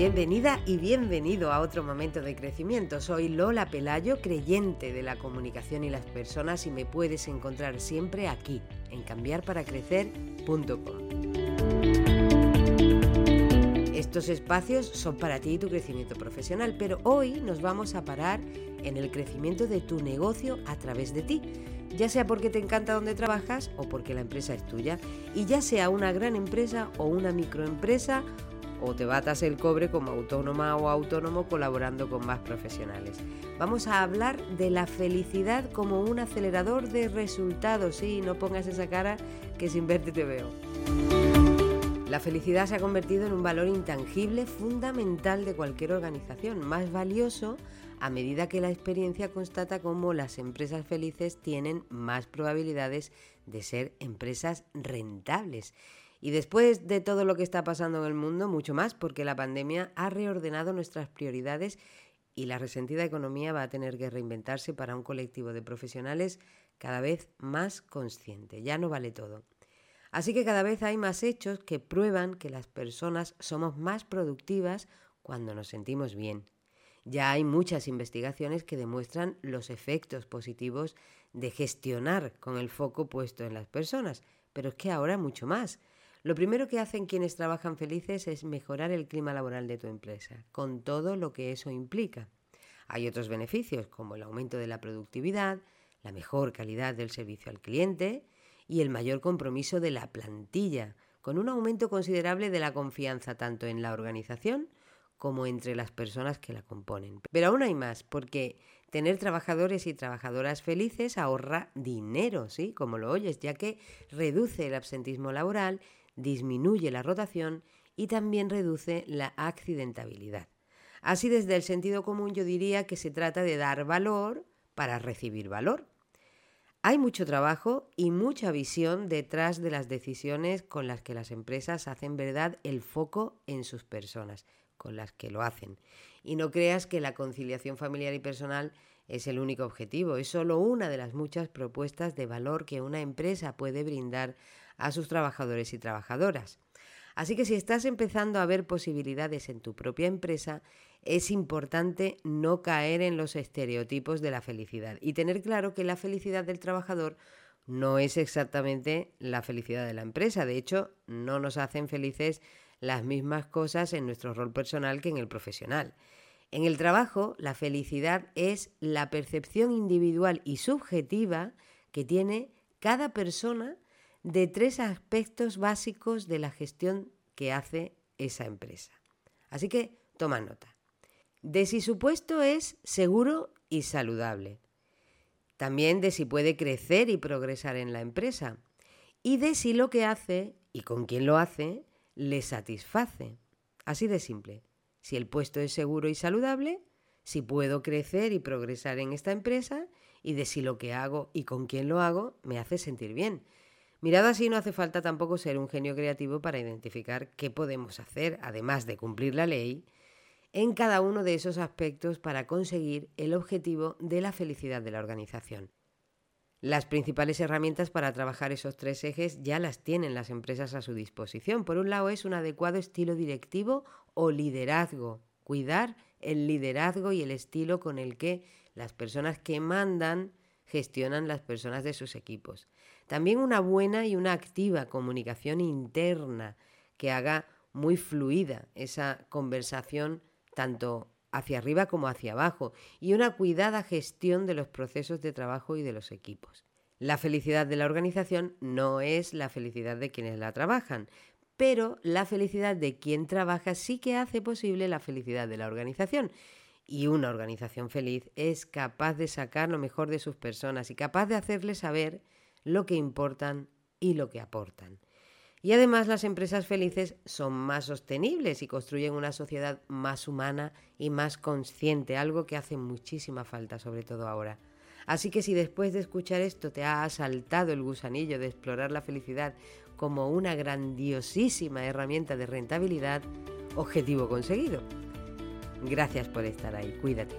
Bienvenida y bienvenido a otro momento de crecimiento. Soy Lola Pelayo, creyente de la comunicación y las personas y me puedes encontrar siempre aquí, en cambiarparacrecer.com. Estos espacios son para ti y tu crecimiento profesional, pero hoy nos vamos a parar en el crecimiento de tu negocio a través de ti, ya sea porque te encanta donde trabajas o porque la empresa es tuya, y ya sea una gran empresa o una microempresa o te batas el cobre como autónoma o autónomo colaborando con más profesionales. Vamos a hablar de la felicidad como un acelerador de resultados. Sí, no pongas esa cara que sin verte te veo. La felicidad se ha convertido en un valor intangible fundamental de cualquier organización, más valioso a medida que la experiencia constata cómo las empresas felices tienen más probabilidades de ser empresas rentables y después de todo lo que está pasando en el mundo, mucho más, porque la pandemia ha reordenado nuestras prioridades y la resentida economía va a tener que reinventarse para un colectivo de profesionales cada vez más consciente. Ya no vale todo. Así que cada vez hay más hechos que prueban que las personas somos más productivas cuando nos sentimos bien. Ya hay muchas investigaciones que demuestran los efectos positivos de gestionar con el foco puesto en las personas, pero es que ahora mucho más. Lo primero que hacen quienes trabajan felices es mejorar el clima laboral de tu empresa, con todo lo que eso implica. Hay otros beneficios, como el aumento de la productividad, la mejor calidad del servicio al cliente y el mayor compromiso de la plantilla, con un aumento considerable de la confianza tanto en la organización como entre las personas que la componen. Pero aún hay más, porque tener trabajadores y trabajadoras felices ahorra dinero, ¿sí? Como lo oyes, ya que reduce el absentismo laboral disminuye la rotación y también reduce la accidentabilidad. Así desde el sentido común yo diría que se trata de dar valor para recibir valor. Hay mucho trabajo y mucha visión detrás de las decisiones con las que las empresas hacen verdad el foco en sus personas, con las que lo hacen. Y no creas que la conciliación familiar y personal es el único objetivo, es solo una de las muchas propuestas de valor que una empresa puede brindar a sus trabajadores y trabajadoras. Así que si estás empezando a ver posibilidades en tu propia empresa, es importante no caer en los estereotipos de la felicidad y tener claro que la felicidad del trabajador no es exactamente la felicidad de la empresa. De hecho, no nos hacen felices las mismas cosas en nuestro rol personal que en el profesional. En el trabajo, la felicidad es la percepción individual y subjetiva que tiene cada persona de tres aspectos básicos de la gestión que hace esa empresa. Así que toma nota. De si su puesto es seguro y saludable. También de si puede crecer y progresar en la empresa. Y de si lo que hace y con quién lo hace le satisface. Así de simple si el puesto es seguro y saludable, si puedo crecer y progresar en esta empresa y de si lo que hago y con quién lo hago me hace sentir bien. Mirado así, no hace falta tampoco ser un genio creativo para identificar qué podemos hacer, además de cumplir la ley, en cada uno de esos aspectos para conseguir el objetivo de la felicidad de la organización. Las principales herramientas para trabajar esos tres ejes ya las tienen las empresas a su disposición. Por un lado es un adecuado estilo directivo o liderazgo, cuidar el liderazgo y el estilo con el que las personas que mandan gestionan las personas de sus equipos. También una buena y una activa comunicación interna que haga muy fluida esa conversación tanto hacia arriba como hacia abajo y una cuidada gestión de los procesos de trabajo y de los equipos. La felicidad de la organización no es la felicidad de quienes la trabajan, pero la felicidad de quien trabaja sí que hace posible la felicidad de la organización. Y una organización feliz es capaz de sacar lo mejor de sus personas y capaz de hacerles saber lo que importan y lo que aportan. Y además las empresas felices son más sostenibles y construyen una sociedad más humana y más consciente, algo que hace muchísima falta, sobre todo ahora. Así que si después de escuchar esto te ha asaltado el gusanillo de explorar la felicidad como una grandiosísima herramienta de rentabilidad, objetivo conseguido. Gracias por estar ahí, cuídate.